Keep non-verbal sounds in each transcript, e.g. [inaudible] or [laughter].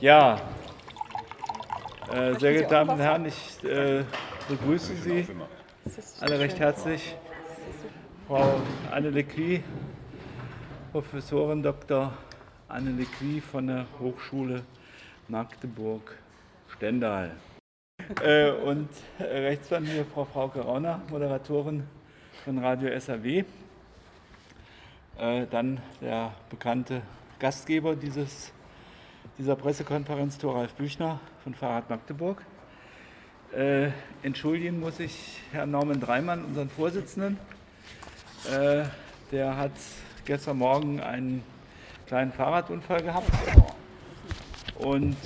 Ja, äh, sehr geehrte Damen und Herren, ich äh, begrüße Sie alle recht herzlich. Frau Anne Lequi, Professorin Dr. Anne Lequi von der Hochschule Magdeburg-Stendal. Äh, und rechts von mir Frau Frauke Rauner, Moderatorin von Radio SAW. Äh, dann der bekannte Gastgeber dieses, dieser Pressekonferenz, Thoralf Büchner von Fahrrad Magdeburg. Äh, entschuldigen muss ich Herrn Norman Dreimann, unseren Vorsitzenden. Äh, der hat gestern Morgen einen kleinen Fahrradunfall gehabt und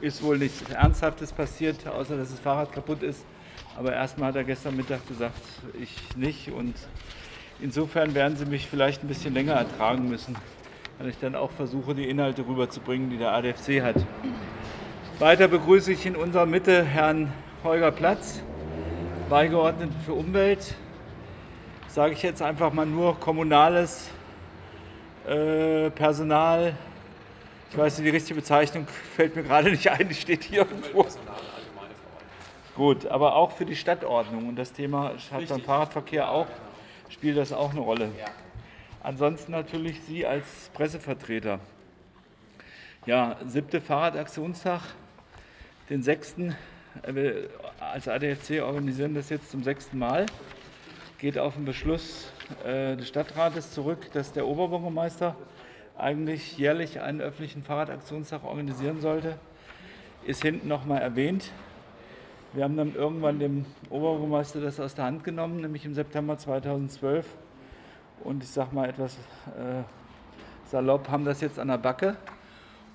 ist wohl nichts Ernsthaftes passiert, außer dass das Fahrrad kaputt ist. Aber erstmal hat er gestern Mittag gesagt, ich nicht. Und insofern werden Sie mich vielleicht ein bisschen länger ertragen müssen, weil ich dann auch versuche, die Inhalte rüberzubringen, die der ADFC hat. Weiter begrüße ich in unserer Mitte Herrn Holger Platz, Beigeordneten für Umwelt. Sage ich jetzt einfach mal nur kommunales äh, Personal. Ich weiß nicht, die richtige Bezeichnung fällt mir gerade nicht ein, die steht hier irgendwo. Gut, aber auch für die Stadtordnung und das Thema hat beim Fahrradverkehr auch, spielt das auch eine Rolle. Ansonsten natürlich Sie als Pressevertreter. Ja, siebte Fahrradaktionstag, den sechsten. Äh, wir als ADFC organisieren das jetzt zum sechsten Mal. Geht auf den Beschluss äh, des Stadtrates zurück, dass der Oberbürgermeister eigentlich jährlich einen öffentlichen Fahrradaktionstag organisieren sollte. Ist hinten nochmal erwähnt. Wir haben dann irgendwann dem Oberbürgermeister das aus der Hand genommen, nämlich im September 2012. Und ich sage mal etwas äh, salopp, haben das jetzt an der Backe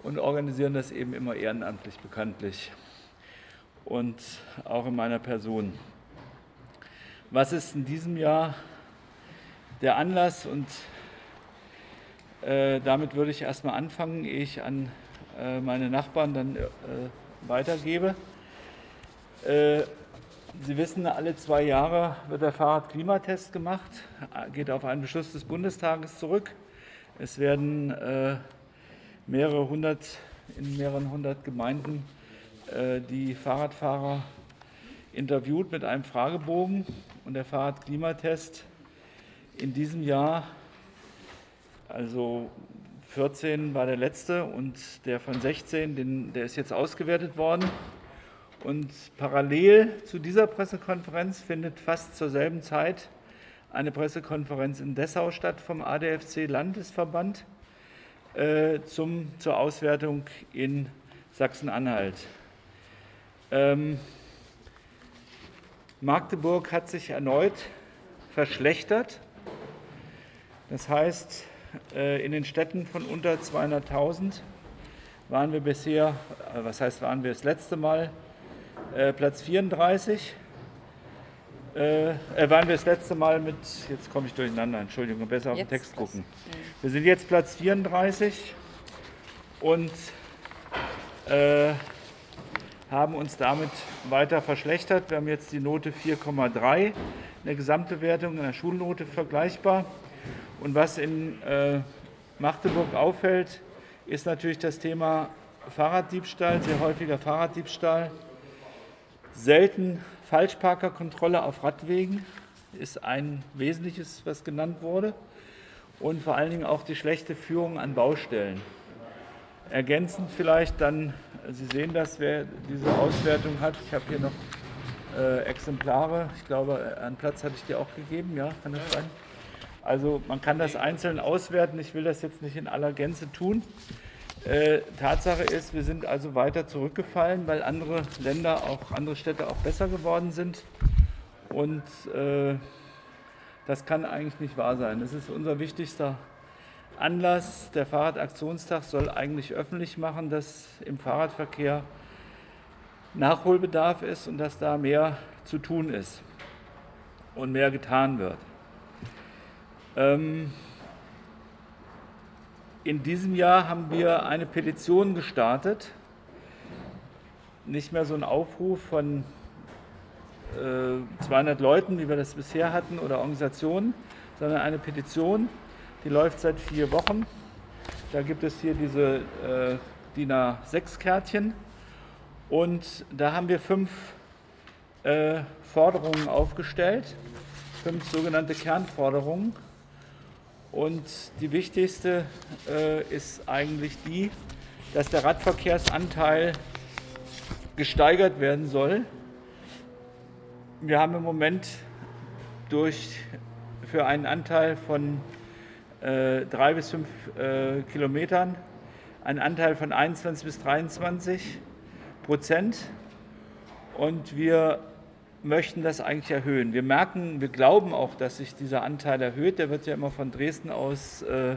und organisieren das eben immer ehrenamtlich bekanntlich. Und auch in meiner Person. Was ist in diesem Jahr der Anlass? Und äh, damit würde ich erstmal anfangen, ehe ich an äh, meine Nachbarn dann äh, weitergebe. Sie wissen, alle zwei Jahre wird der Fahrradklimatest gemacht, geht auf einen Beschluss des Bundestages zurück. Es werden äh, mehrere hundert, in mehreren hundert Gemeinden äh, die Fahrradfahrer interviewt mit einem Fragebogen. Und der Fahrradklimatest in diesem Jahr, also 14 war der letzte und der von 16, den, der ist jetzt ausgewertet worden. Und parallel zu dieser Pressekonferenz findet fast zur selben Zeit eine Pressekonferenz in Dessau statt vom ADFC Landesverband äh, zum, zur Auswertung in Sachsen-Anhalt. Ähm, Magdeburg hat sich erneut verschlechtert. Das heißt, äh, in den Städten von unter 200.000 waren wir bisher, äh, was heißt waren wir das letzte Mal, äh, Platz 34. Äh, äh, waren wir das letzte Mal mit, jetzt komme ich durcheinander, Entschuldigung, besser auf den Text gucken. Wir sind jetzt Platz 34 und äh, haben uns damit weiter verschlechtert. Wir haben jetzt die Note 4,3 in der Gesamtbewertung, in der Schulnote vergleichbar. Und was in äh, Magdeburg auffällt, ist natürlich das Thema Fahrraddiebstahl, sehr häufiger Fahrraddiebstahl. Selten Falschparkerkontrolle auf Radwegen ist ein wesentliches, was genannt wurde. Und vor allen Dingen auch die schlechte Führung an Baustellen. Ergänzend vielleicht dann, Sie sehen das, wer diese Auswertung hat. Ich habe hier noch äh, Exemplare. Ich glaube, einen Platz hatte ich dir auch gegeben. Ja, kann das sein? Also man kann das einzeln auswerten. Ich will das jetzt nicht in aller Gänze tun. Äh, Tatsache ist, wir sind also weiter zurückgefallen, weil andere Länder, auch andere Städte auch besser geworden sind. Und äh, das kann eigentlich nicht wahr sein. Das ist unser wichtigster Anlass. Der Fahrradaktionstag soll eigentlich öffentlich machen, dass im Fahrradverkehr Nachholbedarf ist und dass da mehr zu tun ist und mehr getan wird. Ähm, in diesem Jahr haben wir eine Petition gestartet. Nicht mehr so ein Aufruf von äh, 200 Leuten, wie wir das bisher hatten, oder Organisationen, sondern eine Petition, die läuft seit vier Wochen. Da gibt es hier diese äh, DIN A6-Kärtchen und da haben wir fünf äh, Forderungen aufgestellt, fünf sogenannte Kernforderungen. Und die wichtigste äh, ist eigentlich die, dass der Radverkehrsanteil gesteigert werden soll. Wir haben im Moment durch, für einen Anteil von äh, drei bis fünf äh, Kilometern einen Anteil von 21 bis 23 Prozent. Und wir möchten das eigentlich erhöhen. Wir merken, wir glauben auch, dass sich dieser Anteil erhöht. Der wird ja immer von Dresden aus äh,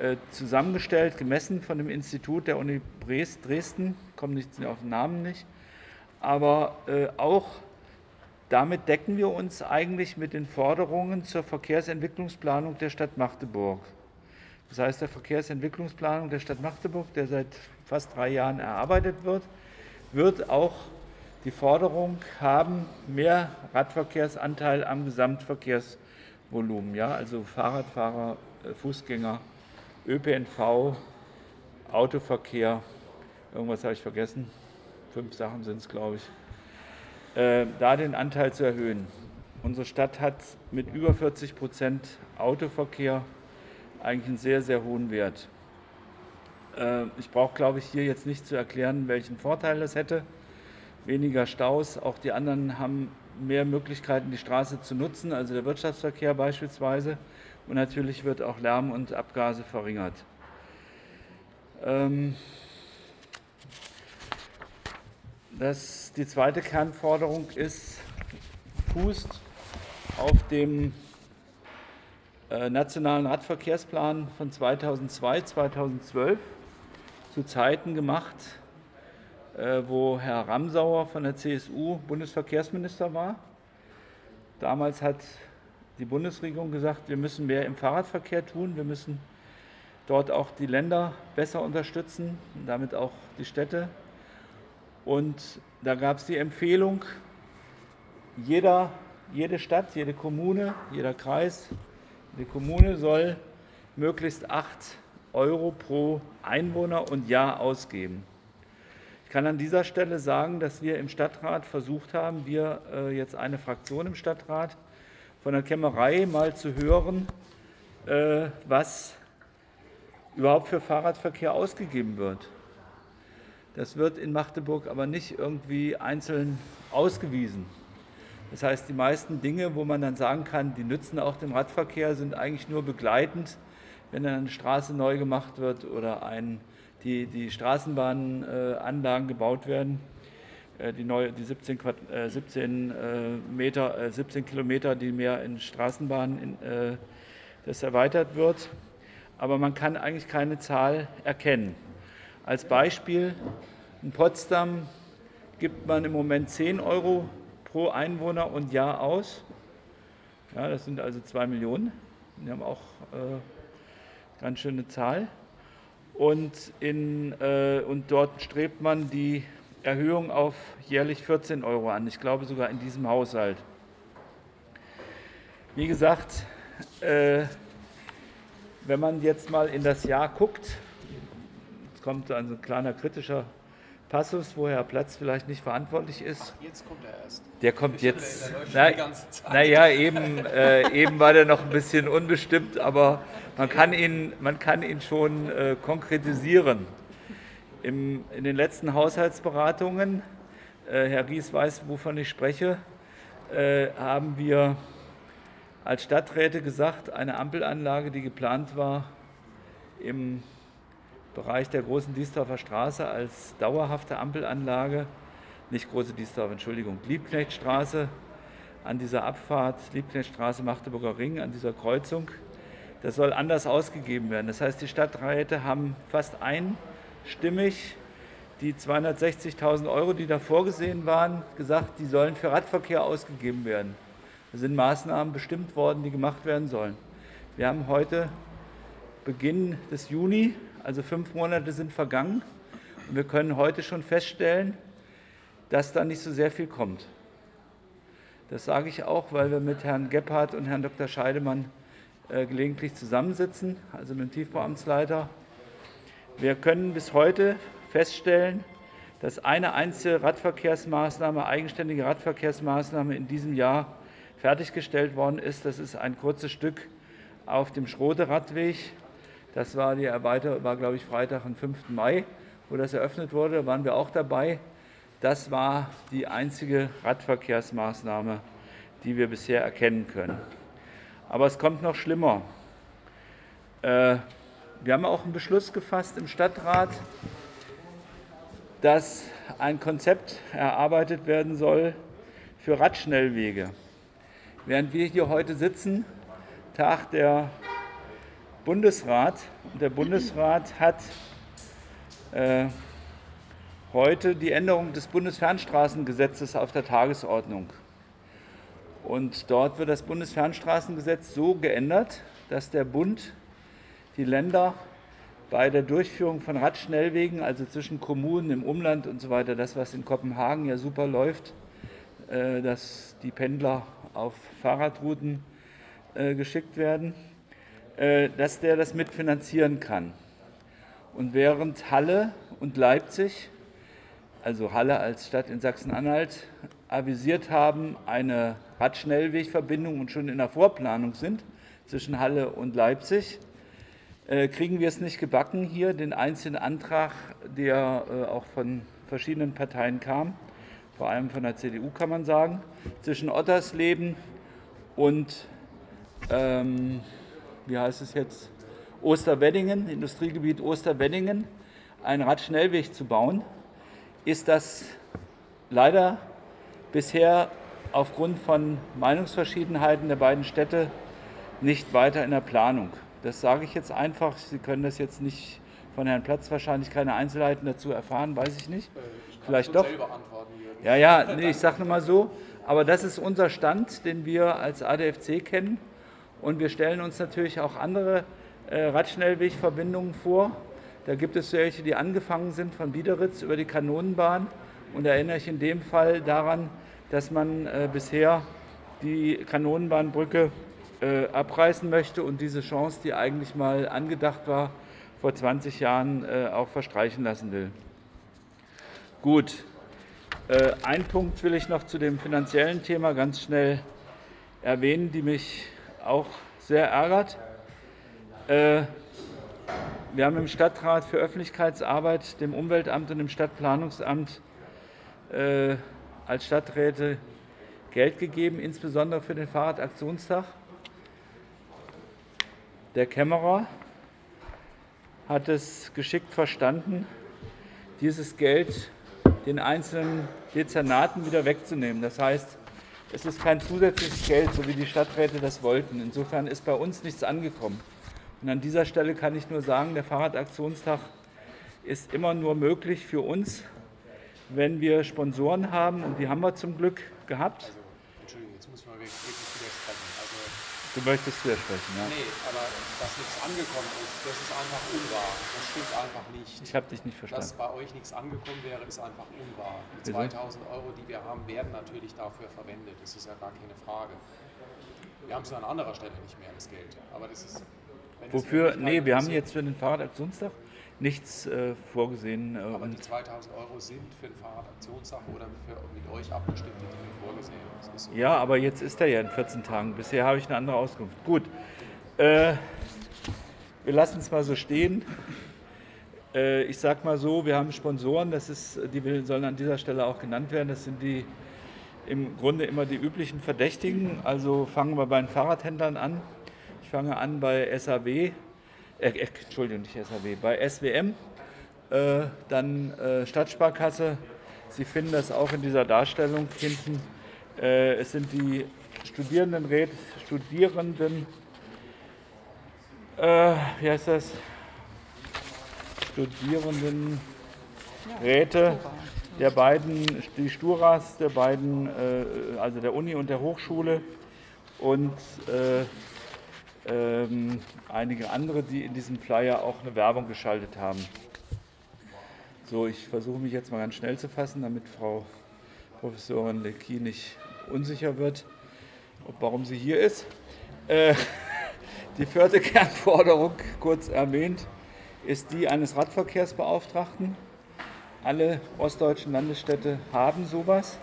äh, zusammengestellt, gemessen von dem Institut der Uni Dresden, kommen nicht auf den Namen nicht. Aber äh, auch damit decken wir uns eigentlich mit den Forderungen zur Verkehrsentwicklungsplanung der Stadt Magdeburg. Das heißt, der Verkehrsentwicklungsplanung der Stadt Magdeburg, der seit fast drei Jahren erarbeitet wird, wird auch die Forderung haben, mehr Radverkehrsanteil am Gesamtverkehrsvolumen. Ja? Also Fahrradfahrer, äh, Fußgänger, ÖPNV, Autoverkehr, irgendwas habe ich vergessen, fünf Sachen sind es, glaube ich, äh, da den Anteil zu erhöhen. Unsere Stadt hat mit über 40 Prozent Autoverkehr eigentlich einen sehr, sehr hohen Wert. Äh, ich brauche, glaube ich, hier jetzt nicht zu erklären, welchen Vorteil das hätte weniger Staus. Auch die anderen haben mehr Möglichkeiten, die Straße zu nutzen, also der Wirtschaftsverkehr beispielsweise. Und natürlich wird auch Lärm und Abgase verringert. Ähm, das, die zweite Kernforderung ist, fußt auf dem äh, nationalen Radverkehrsplan von 2002, 2012 zu Zeiten gemacht, wo Herr Ramsauer von der CSU Bundesverkehrsminister war. Damals hat die Bundesregierung gesagt, wir müssen mehr im Fahrradverkehr tun, wir müssen dort auch die Länder besser unterstützen, damit auch die Städte. Und da gab es die Empfehlung, jeder, jede Stadt, jede Kommune, jeder Kreis, die Kommune soll möglichst 8 Euro pro Einwohner und Jahr ausgeben kann an dieser Stelle sagen, dass wir im Stadtrat versucht haben, wir äh, jetzt eine Fraktion im Stadtrat von der Kämmerei mal zu hören, äh, was überhaupt für Fahrradverkehr ausgegeben wird. Das wird in Magdeburg aber nicht irgendwie einzeln ausgewiesen. Das heißt, die meisten Dinge, wo man dann sagen kann, die nützen auch dem Radverkehr, sind eigentlich nur begleitend, wenn dann eine Straße neu gemacht wird oder ein die, die Straßenbahnanlagen gebaut werden. Äh, die, neue, die 17, 17, äh, äh, Meter, 17 Kilometer, die mehr in Straßenbahnen in, das erweitert wird. Aber man kann eigentlich keine Zahl erkennen. Als Beispiel, in Potsdam gibt man im Moment 10 Euro pro Einwohner und Jahr aus. Ja, das sind also 2 Millionen. Die haben auch äh, ganz schöne Zahl und, in, äh, und dort strebt man die Erhöhung auf jährlich 14 Euro an. Ich glaube sogar in diesem Haushalt. Wie gesagt, äh, wenn man jetzt mal in das Jahr guckt, jetzt kommt ein kleiner kritischer Passus, wo Herr Platz vielleicht nicht verantwortlich ist. Jetzt kommt er erst. Der kommt jetzt. Naja, na eben, äh, eben war der noch ein bisschen unbestimmt, aber man kann ihn, man kann ihn schon äh, konkretisieren. Im, in den letzten Haushaltsberatungen, äh, Herr Ries weiß, wovon ich spreche, äh, haben wir als Stadträte gesagt, eine Ampelanlage, die geplant war im Bereich der großen Diesdorfer Straße als dauerhafte Ampelanlage, nicht große Diesdorf, Entschuldigung, Liebknechtstraße an dieser Abfahrt, Liebknechtstraße, Magdeburger Ring, an dieser Kreuzung, das soll anders ausgegeben werden. Das heißt, die Stadträte haben fast einstimmig die 260.000 Euro, die da vorgesehen waren, gesagt, die sollen für Radverkehr ausgegeben werden. Da sind Maßnahmen bestimmt worden, die gemacht werden sollen. Wir haben heute Beginn des Juni, also fünf Monate sind vergangen und wir können heute schon feststellen, dass da nicht so sehr viel kommt. Das sage ich auch, weil wir mit Herrn Gebhardt und Herrn Dr. Scheidemann äh, gelegentlich zusammensitzen, also mit dem Tiefbauamtsleiter. Wir können bis heute feststellen, dass eine einzige Radverkehrsmaßnahme, eigenständige Radverkehrsmaßnahme in diesem Jahr fertiggestellt worden ist. Das ist ein kurzes Stück auf dem Schrode-Radweg. Das war die Erweiterung, war glaube ich Freitag, am 5. Mai, wo das eröffnet wurde. Da waren wir auch dabei. Das war die einzige Radverkehrsmaßnahme, die wir bisher erkennen können. Aber es kommt noch schlimmer. Äh, wir haben auch einen Beschluss gefasst im Stadtrat, dass ein Konzept erarbeitet werden soll für Radschnellwege. Während wir hier heute sitzen, Tag der Bundesrat. Und der Bundesrat hat äh, heute die Änderung des Bundesfernstraßengesetzes auf der Tagesordnung. Und dort wird das Bundesfernstraßengesetz so geändert, dass der Bund die Länder bei der Durchführung von Radschnellwegen, also zwischen Kommunen im Umland und so weiter, das, was in Kopenhagen ja super läuft, äh, dass die Pendler auf Fahrradrouten äh, geschickt werden, dass der das mitfinanzieren kann. Und während Halle und Leipzig, also Halle als Stadt in Sachsen-Anhalt, avisiert haben, eine Radschnellwegverbindung und schon in der Vorplanung sind zwischen Halle und Leipzig, äh, kriegen wir es nicht gebacken, hier den einzelnen Antrag, der äh, auch von verschiedenen Parteien kam, vor allem von der CDU kann man sagen, zwischen Ottersleben und, ähm, wie heißt es jetzt, Osterweddingen, Industriegebiet Osterweddingen, einen Radschnellweg zu bauen, ist das leider bisher aufgrund von Meinungsverschiedenheiten der beiden Städte nicht weiter in der Planung. Das sage ich jetzt einfach. Sie können das jetzt nicht von Herrn Platz wahrscheinlich keine Einzelheiten dazu erfahren, weiß ich nicht. Äh, ich Vielleicht doch. Ja, ja, nee, ich sage nur mal so. Aber das ist unser Stand, den wir als ADFC kennen. Und wir stellen uns natürlich auch andere äh, Radschnellwegverbindungen vor. Da gibt es welche, die angefangen sind von Biederitz über die Kanonenbahn. Und da erinnere ich in dem Fall daran, dass man äh, bisher die Kanonenbahnbrücke äh, abreißen möchte und diese Chance, die eigentlich mal angedacht war, vor 20 Jahren äh, auch verstreichen lassen will. Gut, äh, ein Punkt will ich noch zu dem finanziellen Thema ganz schnell erwähnen, die mich auch sehr ärgert. Äh, wir haben im Stadtrat für Öffentlichkeitsarbeit, dem Umweltamt und dem Stadtplanungsamt äh, als Stadträte Geld gegeben, insbesondere für den Fahrradaktionstag. Der Kämmerer hat es geschickt verstanden, dieses Geld den einzelnen Dezernaten wieder wegzunehmen. Das heißt, es ist kein zusätzliches Geld, so wie die Stadträte das wollten. Insofern ist bei uns nichts angekommen. Und an dieser Stelle kann ich nur sagen, der Fahrradaktionstag ist immer nur möglich für uns, wenn wir Sponsoren haben. Und die haben wir zum Glück gehabt. Also, Entschuldigung, jetzt muss ich mal wirklich widersprechen. Also, du möchtest widersprechen, ja? Nee, aber dass nichts angekommen ist, das ist einfach unwahr. Das stimmt einfach nicht. Ich habe dich nicht verstanden. Dass bei euch nichts angekommen wäre, ist einfach unwahr. Die 2000 Euro, die wir haben, werden natürlich dafür verwendet. Das ist ja gar keine Frage. Wir haben es an anderer Stelle nicht mehr, das Geld. Aber das ist. Wofür? Nee, wir haben jetzt für den Fahrradaktionstag nichts äh, vorgesehen. Äh, aber die 2000 Euro sind für den Fahrradaktionstag oder für mit euch abgestimmte Dinge vorgesehen. So. Ja, aber jetzt ist er ja in 14 Tagen. Bisher habe ich eine andere Auskunft. Gut. Äh, wir lassen es mal so stehen. Äh, ich sage mal so, wir haben Sponsoren, das ist, die sollen an dieser Stelle auch genannt werden. Das sind die im Grunde immer die üblichen Verdächtigen. Also fangen wir bei den Fahrradhändlern an. Ich fange an bei SAW, äh, äh, Entschuldigung, nicht SAW, bei SWM, äh, dann äh, Stadtsparkasse. Sie finden das auch in dieser Darstellung hinten. Äh, es sind die Studierendenräte, Studierenden äh, wie heißt das? Studierendenräte der beiden, die Sturas der beiden, also der Uni und der Hochschule und ähm, einige andere, die in diesem Flyer auch eine Werbung geschaltet haben. So, ich versuche mich jetzt mal ganz schnell zu fassen, damit Frau Professorin Lecky nicht unsicher wird, ob, warum sie hier ist. Äh, [laughs] die vierte Kernforderung, kurz erwähnt, ist die eines Radverkehrsbeauftragten. Alle ostdeutschen Landesstädte haben sowas.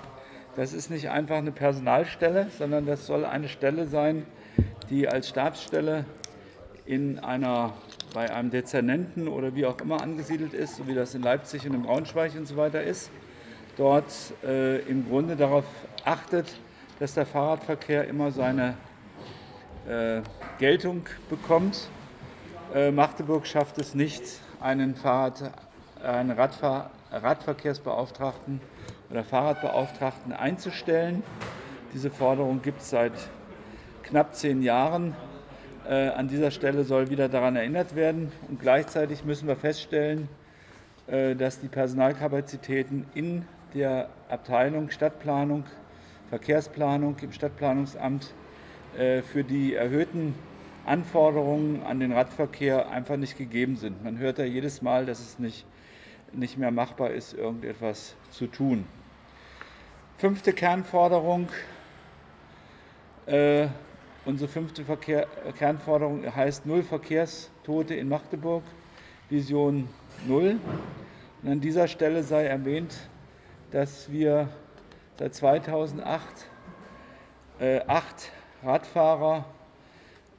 Das ist nicht einfach eine Personalstelle, sondern das soll eine Stelle sein, die als Stabsstelle in einer, bei einem Dezernenten oder wie auch immer angesiedelt ist, so wie das in Leipzig und in Braunschweig und so weiter ist, dort äh, im Grunde darauf achtet, dass der Fahrradverkehr immer seine äh, Geltung bekommt. Äh, Magdeburg schafft es nicht, einen, Fahrrad, einen Radfahr, Radverkehrsbeauftragten oder Fahrradbeauftragten einzustellen. Diese Forderung gibt es seit knapp zehn Jahren. Äh, an dieser Stelle soll wieder daran erinnert werden. Und gleichzeitig müssen wir feststellen, äh, dass die Personalkapazitäten in der Abteilung Stadtplanung, Verkehrsplanung im Stadtplanungsamt äh, für die erhöhten Anforderungen an den Radverkehr einfach nicht gegeben sind. Man hört ja jedes Mal, dass es nicht, nicht mehr machbar ist, irgendetwas zu tun. Fünfte Kernforderung. Unsere fünfte Verkehr, Kernforderung heißt Null Verkehrstote in Magdeburg, Vision Null. Und an dieser Stelle sei erwähnt, dass wir seit 2008 äh, acht Radfahrer,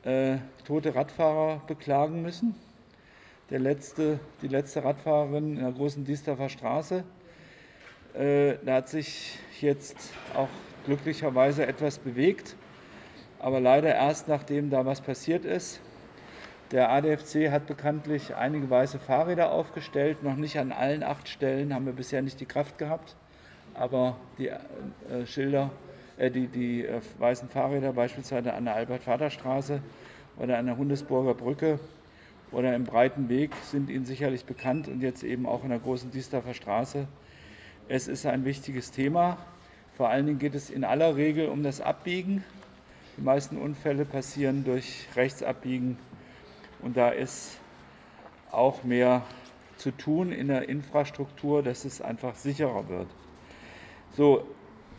äh, tote Radfahrer beklagen müssen. Der letzte, die letzte Radfahrerin in der großen Diesterfer Straße. Äh, da hat sich jetzt auch glücklicherweise etwas bewegt, aber leider erst nachdem da was passiert ist. Der ADFC hat bekanntlich einige weiße Fahrräder aufgestellt, noch nicht an allen acht Stellen, haben wir bisher nicht die Kraft gehabt, aber die äh, Schilder, äh, die, die äh, weißen Fahrräder beispielsweise an der Albert-Vater-Straße oder an der Hundesburger Brücke oder im Breiten Weg sind Ihnen sicherlich bekannt und jetzt eben auch in der großen Diesterfer Straße. Es ist ein wichtiges Thema. Vor allen Dingen geht es in aller Regel um das Abbiegen. Die meisten Unfälle passieren durch Rechtsabbiegen und da ist auch mehr zu tun in der Infrastruktur, dass es einfach sicherer wird. So,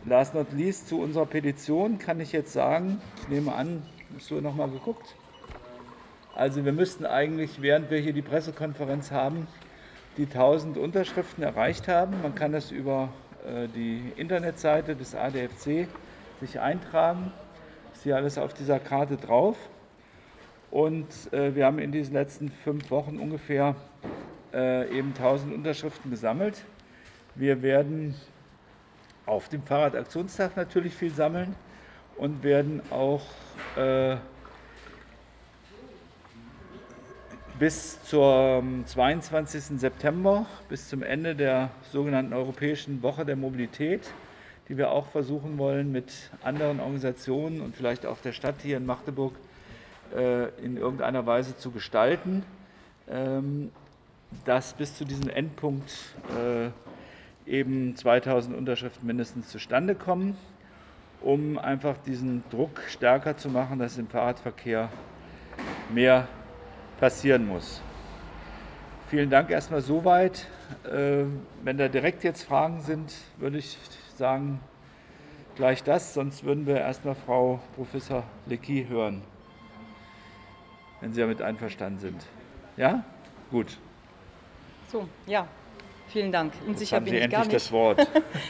last not least zu unserer Petition kann ich jetzt sagen, ich nehme an, hast du noch mal geguckt? Also wir müssten eigentlich, während wir hier die Pressekonferenz haben, die 1000 Unterschriften erreicht haben. Man kann das über äh, die Internetseite des ADFC sich eintragen. Ist hier alles auf dieser Karte drauf. Und äh, wir haben in diesen letzten fünf Wochen ungefähr äh, eben 1000 Unterschriften gesammelt. Wir werden auf dem Fahrradaktionstag natürlich viel sammeln und werden auch äh, bis zum 22. September, bis zum Ende der sogenannten Europäischen Woche der Mobilität, die wir auch versuchen wollen, mit anderen Organisationen und vielleicht auch der Stadt hier in Magdeburg äh, in irgendeiner Weise zu gestalten, ähm, dass bis zu diesem Endpunkt äh, eben 2000 Unterschriften mindestens zustande kommen, um einfach diesen Druck stärker zu machen, dass im Fahrradverkehr mehr passieren muss. Vielen Dank erstmal soweit. Äh, wenn da direkt jetzt Fragen sind, würde ich sagen, gleich das, sonst würden wir erstmal Frau Professor Lecky hören, wenn Sie damit einverstanden sind. Ja? Gut. So, ja, Vielen Dank. Unsicher bin Sie ich gar nicht. das Wort.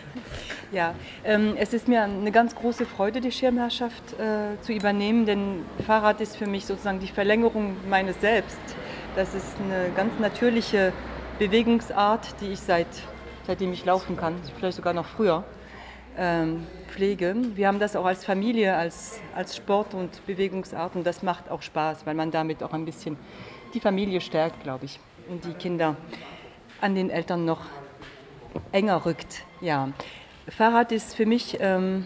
[laughs] ja, ähm, es ist mir eine ganz große Freude, die Schirmherrschaft äh, zu übernehmen, denn Fahrrad ist für mich sozusagen die Verlängerung meines Selbst. Das ist eine ganz natürliche Bewegungsart, die ich seit, seitdem ich laufen kann, vielleicht sogar noch früher, ähm, pflege. Wir haben das auch als Familie, als, als Sport und Bewegungsart und das macht auch Spaß, weil man damit auch ein bisschen die Familie stärkt, glaube ich, und die Kinder an den Eltern noch enger rückt. Ja. Fahrrad ist für mich ähm,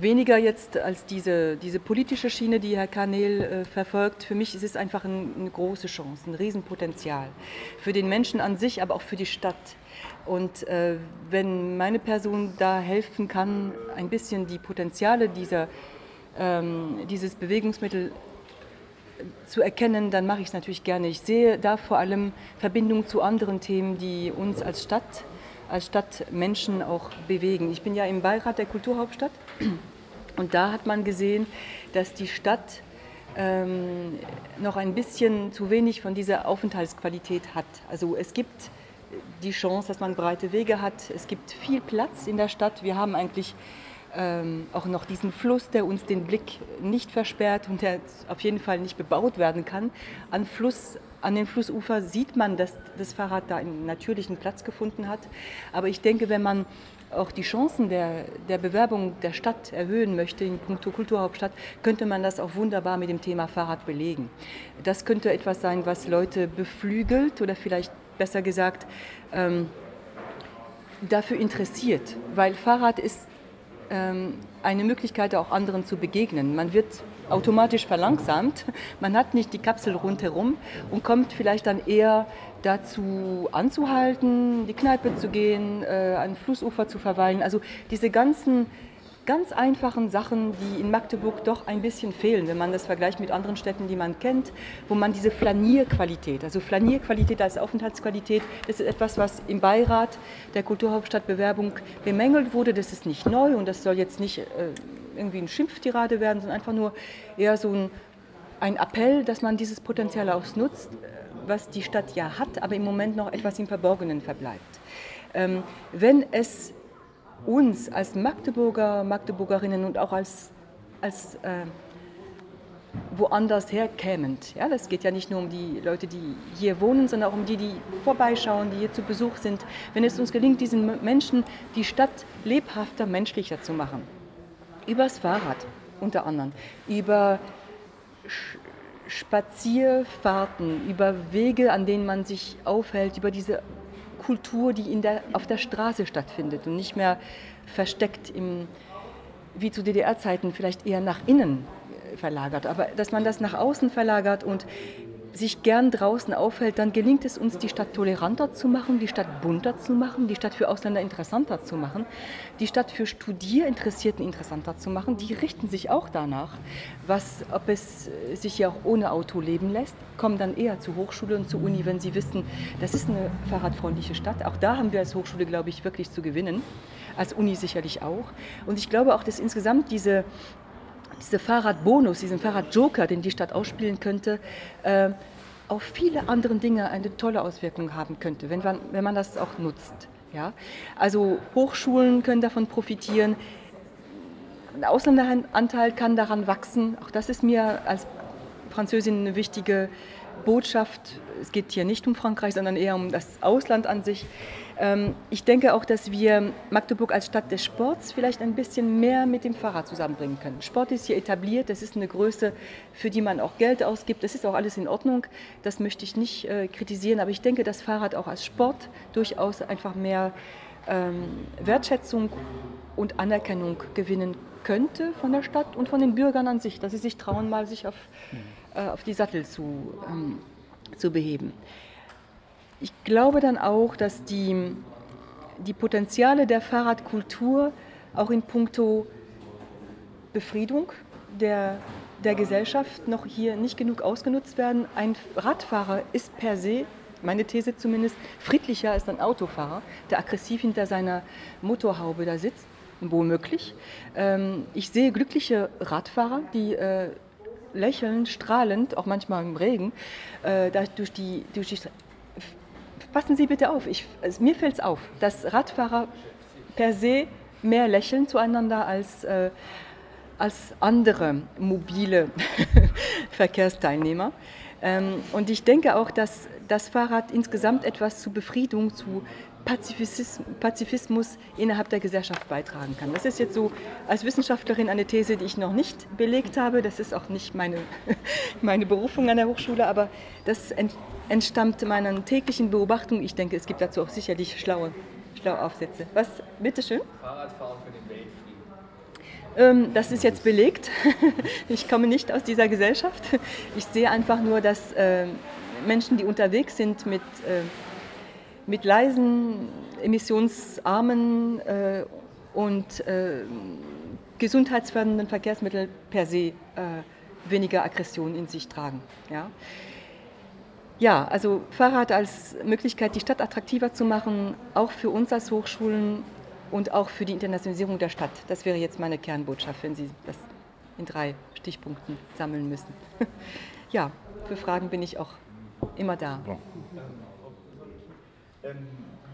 weniger jetzt als diese, diese politische Schiene, die Herr Kanel äh, verfolgt. Für mich ist es einfach ein, eine große Chance, ein Riesenpotenzial. Für den Menschen an sich, aber auch für die Stadt. Und äh, wenn meine Person da helfen kann, ein bisschen die Potenziale dieser, ähm, dieses Bewegungsmittel zu erkennen, dann mache ich es natürlich gerne. Ich sehe da vor allem Verbindungen zu anderen Themen, die uns als Stadt, als Stadtmenschen auch bewegen. Ich bin ja im Beirat der Kulturhauptstadt [clears throat] und da hat man gesehen, dass die Stadt ähm, noch ein bisschen zu wenig von dieser Aufenthaltsqualität hat. Also es gibt die Chance, dass man breite Wege hat. Es gibt viel Platz in der Stadt. Wir haben eigentlich ähm, auch noch diesen Fluss, der uns den Blick nicht versperrt und der auf jeden Fall nicht bebaut werden kann. An, Fluss, an dem Flussufer sieht man, dass das Fahrrad da einen natürlichen Platz gefunden hat. Aber ich denke, wenn man auch die Chancen der, der Bewerbung der Stadt erhöhen möchte in puncto Kulturhauptstadt, könnte man das auch wunderbar mit dem Thema Fahrrad belegen. Das könnte etwas sein, was Leute beflügelt oder vielleicht besser gesagt ähm, dafür interessiert, weil Fahrrad ist ähm, eine Möglichkeit, auch anderen zu begegnen. Man wird automatisch verlangsamt, man hat nicht die Kapsel rundherum und kommt vielleicht dann eher dazu anzuhalten, die Kneipe zu gehen, äh, an Flussufer zu verweilen. Also diese ganzen ganz einfachen Sachen, die in Magdeburg doch ein bisschen fehlen, wenn man das vergleicht mit anderen Städten, die man kennt, wo man diese Flanierqualität, also Flanierqualität als Aufenthaltsqualität, das ist etwas, was im Beirat der Kulturhauptstadtbewerbung bemängelt wurde. Das ist nicht neu und das soll jetzt nicht äh, irgendwie ein Schimpftirade werden, sondern einfach nur eher so ein, ein Appell, dass man dieses Potenzial ausnutzt, was die Stadt ja hat, aber im Moment noch etwas im Verborgenen verbleibt. Ähm, wenn es uns als Magdeburger, Magdeburgerinnen und auch als, als äh, woanders herkämend. Ja, das geht ja nicht nur um die Leute, die hier wohnen, sondern auch um die, die vorbeischauen, die hier zu Besuch sind. Wenn es uns gelingt, diesen Menschen die Stadt lebhafter, menschlicher zu machen, übers Fahrrad unter anderem, über Spazierfahrten, über Wege, an denen man sich aufhält, über diese Kultur, die in der, auf der Straße stattfindet und nicht mehr versteckt im, wie zu DDR-Zeiten vielleicht eher nach innen verlagert, aber dass man das nach außen verlagert und sich gern draußen aufhält, dann gelingt es uns, die Stadt toleranter zu machen, die Stadt bunter zu machen, die Stadt für Ausländer interessanter zu machen, die Stadt für Studierinteressierten interessanter zu machen. Die richten sich auch danach, was, ob es sich ja auch ohne Auto leben lässt, kommen dann eher zur Hochschule und zur Uni, wenn sie wissen, das ist eine fahrradfreundliche Stadt. Auch da haben wir als Hochschule, glaube ich, wirklich zu gewinnen, als Uni sicherlich auch. Und ich glaube auch, dass insgesamt diese dieser Fahrradbonus, diesen Fahrradjoker, den die Stadt ausspielen könnte, äh, auf viele andere Dinge eine tolle Auswirkung haben könnte, wenn man, wenn man das auch nutzt. Ja? Also Hochschulen können davon profitieren, der Ausländeranteil kann daran wachsen. Auch das ist mir als Französin eine wichtige Botschaft. Es geht hier nicht um Frankreich, sondern eher um das Ausland an sich. Ähm, ich denke auch, dass wir Magdeburg als Stadt des Sports vielleicht ein bisschen mehr mit dem Fahrrad zusammenbringen können. Sport ist hier etabliert, das ist eine Größe, für die man auch Geld ausgibt. Das ist auch alles in Ordnung, das möchte ich nicht äh, kritisieren, aber ich denke, dass Fahrrad auch als Sport durchaus einfach mehr ähm, Wertschätzung und Anerkennung gewinnen könnte von der Stadt und von den Bürgern an sich, dass sie sich trauen, mal sich auf, äh, auf die Sattel zu, ähm, zu beheben. Ich glaube dann auch, dass die, die Potenziale der Fahrradkultur auch in puncto Befriedung der, der Gesellschaft noch hier nicht genug ausgenutzt werden. Ein Radfahrer ist per se, meine These zumindest, friedlicher als ein Autofahrer, der aggressiv hinter seiner Motorhaube da sitzt, womöglich. Ähm, ich sehe glückliche Radfahrer, die äh, lächelnd, strahlend, auch manchmal im Regen, äh, durch die, durch die passen Sie bitte auf, ich, also mir fällt es auf, dass Radfahrer per se mehr lächeln zueinander als, äh, als andere mobile [laughs] Verkehrsteilnehmer. Ähm, und ich denke auch, dass das Fahrrad insgesamt etwas zur Befriedung, zu Pazifismus, innerhalb der Gesellschaft beitragen kann. Das ist jetzt so als Wissenschaftlerin eine These, die ich noch nicht belegt habe. Das ist auch nicht meine, [laughs] meine Berufung an der Hochschule, aber das entstammt meiner täglichen Beobachtung. Ich denke, es gibt dazu auch sicherlich schlaue, schlaue Aufsätze. Was, bitteschön? Fahrradfahren für den Weltfrieden. Ähm, das ist jetzt belegt. [laughs] Ich komme nicht aus dieser Gesellschaft. Ich sehe einfach nur, dass äh, Menschen, die unterwegs sind mit, äh, mit leisen, emissionsarmen äh, und äh, gesundheitsfördernden Verkehrsmitteln per se äh, weniger Aggression in sich tragen. Ja? Ja, also Fahrrad als Möglichkeit, die Stadt attraktiver zu machen, auch für uns als Hochschulen und auch für die Internationalisierung der Stadt. Das wäre jetzt meine Kernbotschaft, wenn Sie das in drei Stichpunkten sammeln müssen. [laughs] ja, für Fragen bin ich auch immer da. Ja. Ähm,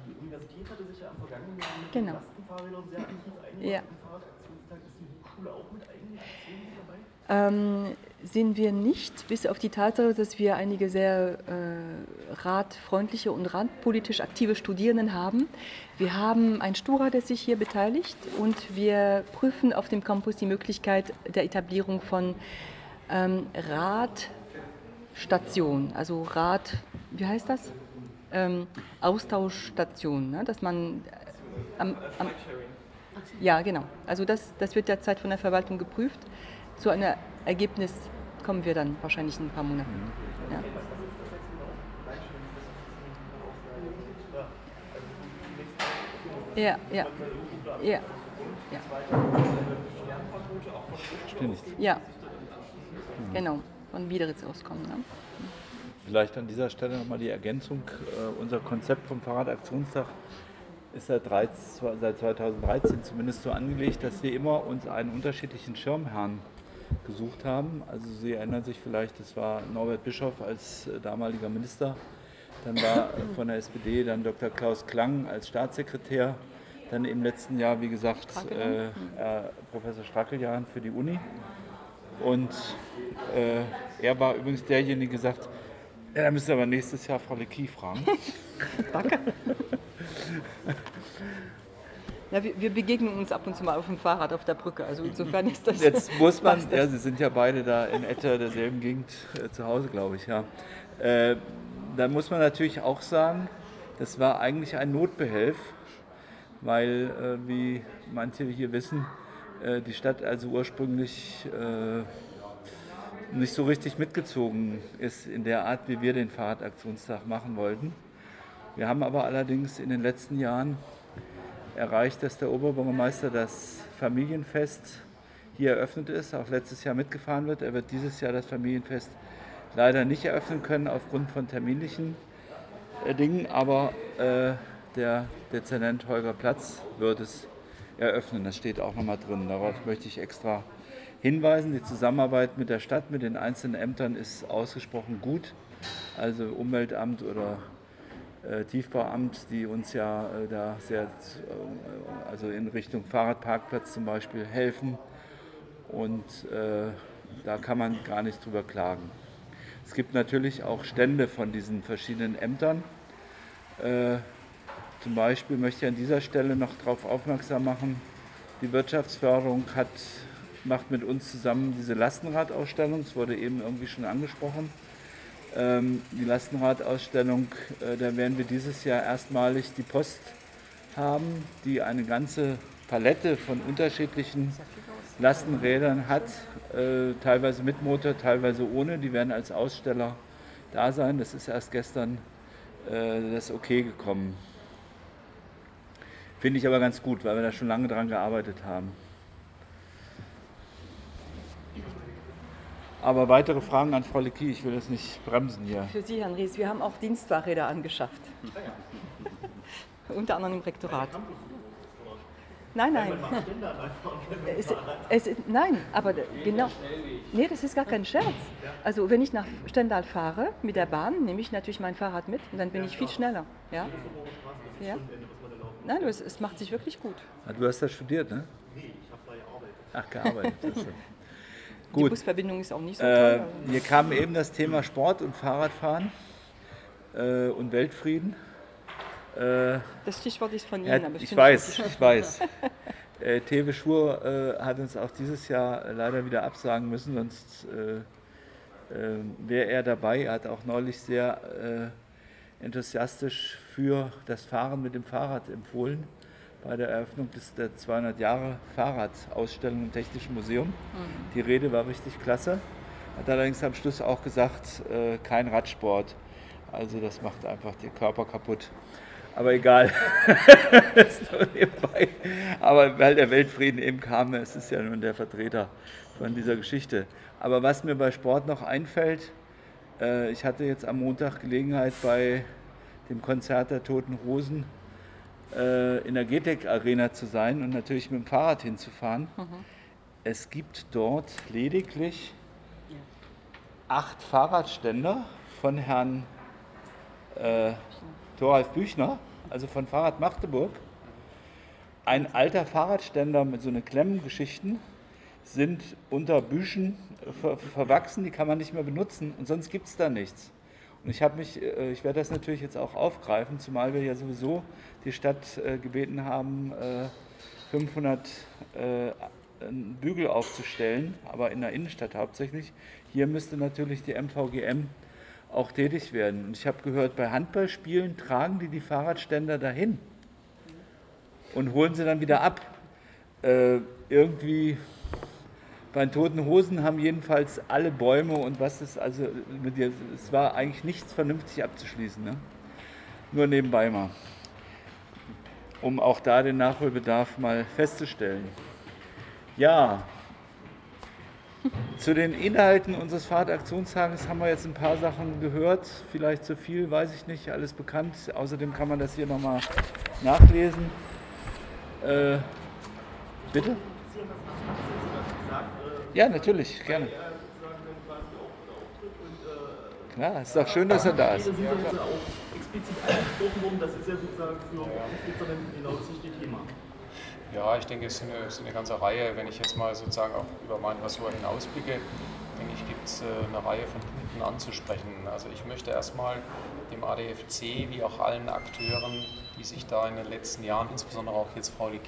die Universität hatte sich ja am vergangenen Jahr mit genau. Lastenfahrrädern sehr aktiv eingebracht. Ja. Ist die Hochschule auch mit eingebracht? Ähm, sind wir nicht, bis auf die Tatsache, dass wir einige sehr äh, radfreundliche und radpolitisch aktive Studierenden haben. Wir haben ein Stura, der sich hier beteiligt und wir prüfen auf dem Campus die Möglichkeit der Etablierung von ähm, Radstationen, also Rad, wie heißt das? Ähm, Austauschstationen, ne? dass man äh, am, am, ja genau, also das, das wird derzeit von der Verwaltung geprüft zu einem Ergebnis kommen wir dann wahrscheinlich in ein paar Monaten. Mhm. Ja. Ja, ja, ja, ja. Stimmt. Ja, genau, von Biederitz auskommen. Ne? Vielleicht an dieser Stelle nochmal die Ergänzung. Uh, unser Konzept vom Fahrradaktionstag ist seit, 13, seit 2013 zumindest so angelegt, dass wir immer uns einen unterschiedlichen Schirmherrn gesucht haben. Also Sie erinnern sich vielleicht, das war Norbert Bischoff als äh, damaliger Minister, dann war von der SPD dann Dr. Klaus Klang als Staatssekretär, dann im letzten Jahr, wie gesagt, äh, äh, Professor Strackeljahn für die Uni. Und äh, er war übrigens derjenige, der gesagt ja, da müssen wir aber nächstes Jahr Frau Lecky fragen. [laughs] Danke. Ja, wir, wir, begegnen uns ab und zu mal auf dem Fahrrad auf der Brücke. Also insofern ist das. Jetzt [laughs] muss man, ja, Sie sind ja beide da in etwa derselben Gegend äh, zu Hause, glaube ich, ja. Äh, da muss man natürlich auch sagen, das war eigentlich ein Notbehelf, weil, äh, wie manche hier wissen, äh, die Stadt also ursprünglich äh, nicht so richtig mitgezogen ist in der Art, wie wir den Fahrradaktionstag machen wollten. Wir haben aber allerdings in den letzten Jahren erreicht, dass der Oberbürgermeister das Familienfest hier eröffnet ist, auch letztes Jahr mitgefahren wird. Er wird dieses Jahr das Familienfest leider nicht eröffnen können aufgrund von terminlichen äh, Dingen, aber äh, der Dezernent Holger Platz wird es eröffnen. Das steht auch nochmal drin. Darauf möchte ich extra hinweisen. Die Zusammenarbeit mit der Stadt, mit den einzelnen Ämtern ist ausgesprochen gut. Also Umweltamt oder äh, Tiefbauamt, die uns ja äh, da sehr, äh, also in Richtung Fahrradparkplatz zum Beispiel helfen. Und äh, da kann man gar nicht drüber klagen. Es gibt natürlich auch Stände von diesen verschiedenen Ämtern. Äh, zum Beispiel möchte ich an dieser Stelle noch darauf aufmerksam machen, die Wirtschaftsförderung hat, macht mit uns zusammen diese Lastenradausstellung, das wurde eben irgendwie schon angesprochen. Ähm, die Lastenradausstellung, äh, da werden wir dieses Jahr erstmalig die Post haben, die eine ganze Palette von unterschiedlichen Lastenrädern hat, äh, teilweise mit Motor, teilweise ohne. Die werden als Aussteller da sein. Das ist erst gestern äh, das Okay gekommen. Finde ich aber ganz gut, weil wir da schon lange dran gearbeitet haben. Aber weitere Fragen an Frau Lecky, ich will das nicht bremsen hier. Für Sie, Herrn Ries, wir haben auch Dienstfahrräder angeschafft. [laughs] Unter anderem im Rektorat. Nein, nein. Es, es, nein, aber genau. Nee, das ist gar kein Scherz. Also wenn ich nach Stendal fahre mit der Bahn, nehme ich natürlich mein Fahrrad mit und dann bin ich viel schneller. Ja? ja? Nein, es, es macht sich wirklich gut. Ah, du hast da studiert, ne? Nee, ich habe da gearbeitet. Ach, gearbeitet. [laughs] Gut. Die Busverbindung ist auch nicht so äh, toll. hier kam eben das Thema Sport und Fahrradfahren äh, und Weltfrieden. Äh, das Stichwort ist von Ihnen. Ja, ich, weiß, ich [laughs] weiß. Äh, Tewe Schur äh, hat uns auch dieses Jahr leider wieder absagen müssen, sonst äh, äh, wäre er dabei. Er hat auch neulich sehr enthusiastisch für das Fahren mit dem Fahrrad empfohlen bei der Eröffnung des, der 200 Jahre Fahrradausstellung im Technischen Museum. Mhm. Die Rede war richtig klasse. Hat allerdings am Schluss auch gesagt, äh, kein Radsport. Also das macht einfach den Körper kaputt. Aber egal. [laughs] Aber weil der Weltfrieden eben kam, es ist ja nun der Vertreter von dieser Geschichte. Aber was mir bei Sport noch einfällt, äh, ich hatte jetzt am Montag Gelegenheit bei dem Konzert der Toten Rosen äh, in der GTEC Arena zu sein und natürlich mit dem Fahrrad hinzufahren. Mhm. es gibt dort lediglich acht Fahrradständer von Herrn äh, Thoralf Büchner, also von Fahrrad Magdeburg. Ein alter Fahrradständer mit so einer Klemmengeschichten sind unter Büschen ver verwachsen, die kann man nicht mehr benutzen und sonst gibt es da nichts. Und ich habe mich, äh, ich werde das natürlich jetzt auch aufgreifen, zumal wir ja sowieso die Stadt äh, gebeten haben, 500 äh, Bügel aufzustellen, aber in der Innenstadt hauptsächlich. Hier müsste natürlich die MVGM auch tätig werden. Und ich habe gehört, bei Handballspielen tragen die die Fahrradständer dahin und holen sie dann wieder ab. Äh, irgendwie bei den Toten Hosen haben jedenfalls alle Bäume und was ist, also es war eigentlich nichts vernünftig abzuschließen. Ne? Nur nebenbei mal, um auch da den Nachholbedarf mal festzustellen. Ja, zu den Inhalten unseres Fahrradaktionstages haben wir jetzt ein paar Sachen gehört. Vielleicht zu viel, weiß ich nicht, alles bekannt. Außerdem kann man das hier nochmal nachlesen. Äh, bitte? Ja, natürlich, gerne. Klar, ist doch schön, dass er da ist. Das ist ja auch explizit angesprochen worden, das ist ja sozusagen für genau das richtige Thema. Ja, ich denke, es ist eine, ist eine ganze Reihe. Wenn ich jetzt mal sozusagen auch über mein Ressort hinausblicke, denke ich, gibt es äh, eine Reihe von Punkten anzusprechen. Also ich möchte erstmal dem ADFC wie auch allen Akteuren, die sich da in den letzten Jahren, insbesondere auch jetzt Frau äh,